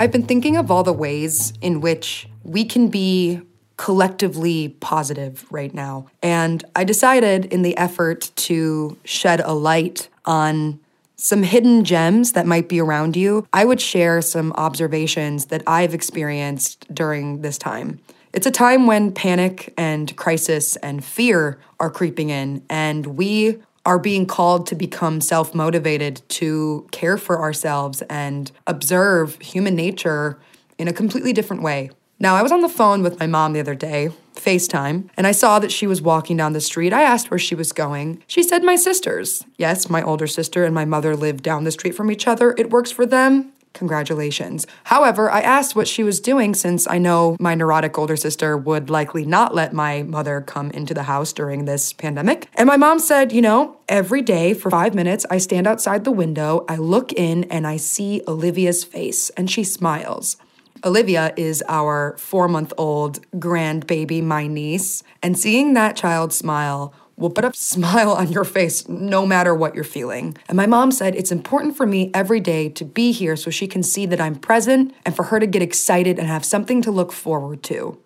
I've been thinking of all the ways in which we can be collectively positive right now. And I decided, in the effort to shed a light on some hidden gems that might be around you, I would share some observations that I've experienced during this time. It's a time when panic and crisis and fear are creeping in, and we are being called to become self motivated to care for ourselves and observe human nature in a completely different way. Now, I was on the phone with my mom the other day, FaceTime, and I saw that she was walking down the street. I asked where she was going. She said, My sisters. Yes, my older sister and my mother live down the street from each other. It works for them. Congratulations. However, I asked what she was doing since I know my neurotic older sister would likely not let my mother come into the house during this pandemic. And my mom said, You know, every day for five minutes, I stand outside the window, I look in, and I see Olivia's face, and she smiles. Olivia is our four month old grandbaby, my niece, and seeing that child smile will put a smile on your face no matter what you're feeling. And my mom said it's important for me every day to be here so she can see that I'm present and for her to get excited and have something to look forward to.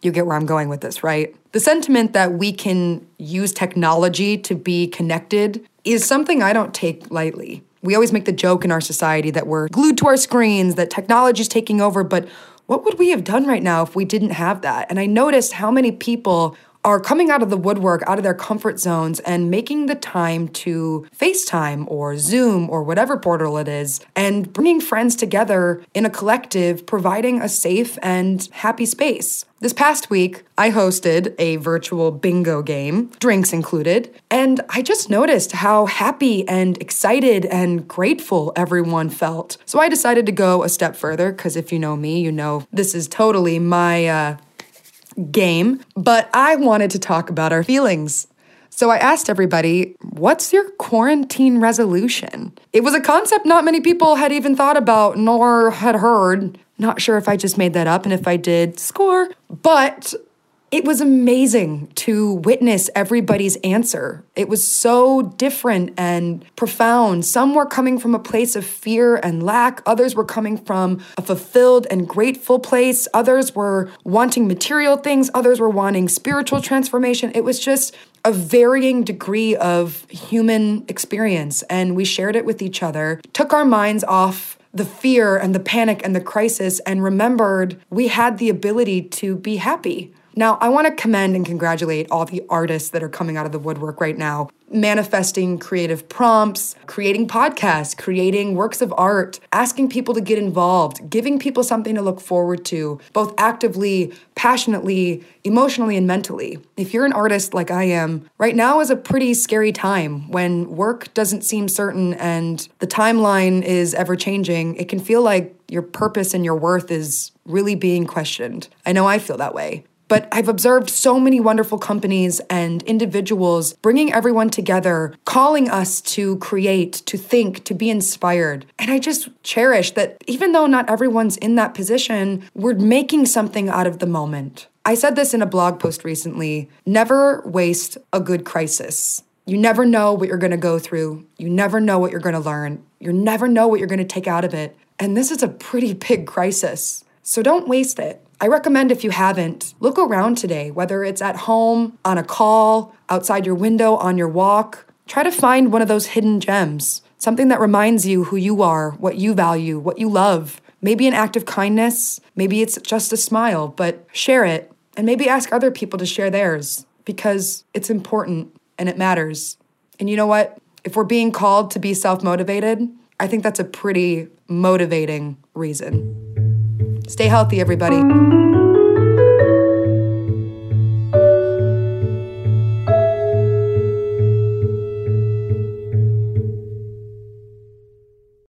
You get where I'm going with this, right? The sentiment that we can use technology to be connected is something I don't take lightly. We always make the joke in our society that we're glued to our screens, that technology is taking over, but what would we have done right now if we didn't have that? And I noticed how many people are coming out of the woodwork, out of their comfort zones, and making the time to FaceTime or Zoom or whatever portal it is, and bringing friends together in a collective, providing a safe and happy space. This past week, I hosted a virtual bingo game, drinks included, and I just noticed how happy and excited and grateful everyone felt. So I decided to go a step further because if you know me, you know this is totally my uh, game, but I wanted to talk about our feelings. So I asked everybody, what's your quarantine resolution? It was a concept not many people had even thought about nor had heard. Not sure if I just made that up, and if I did, score. But it was amazing to witness everybody's answer. It was so different and profound. Some were coming from a place of fear and lack, others were coming from a fulfilled and grateful place, others were wanting material things, others were wanting spiritual transformation. It was just a varying degree of human experience, and we shared it with each other, took our minds off the fear and the panic and the crisis, and remembered we had the ability to be happy. Now, I want to commend and congratulate all the artists that are coming out of the woodwork right now, manifesting creative prompts, creating podcasts, creating works of art, asking people to get involved, giving people something to look forward to, both actively, passionately, emotionally, and mentally. If you're an artist like I am, right now is a pretty scary time when work doesn't seem certain and the timeline is ever changing. It can feel like your purpose and your worth is really being questioned. I know I feel that way. But I've observed so many wonderful companies and individuals bringing everyone together, calling us to create, to think, to be inspired. And I just cherish that even though not everyone's in that position, we're making something out of the moment. I said this in a blog post recently never waste a good crisis. You never know what you're going to go through. You never know what you're going to learn. You never know what you're going to take out of it. And this is a pretty big crisis. So don't waste it. I recommend if you haven't, look around today, whether it's at home, on a call, outside your window, on your walk. Try to find one of those hidden gems, something that reminds you who you are, what you value, what you love. Maybe an act of kindness, maybe it's just a smile, but share it and maybe ask other people to share theirs because it's important and it matters. And you know what? If we're being called to be self motivated, I think that's a pretty motivating reason. Stay healthy, everybody.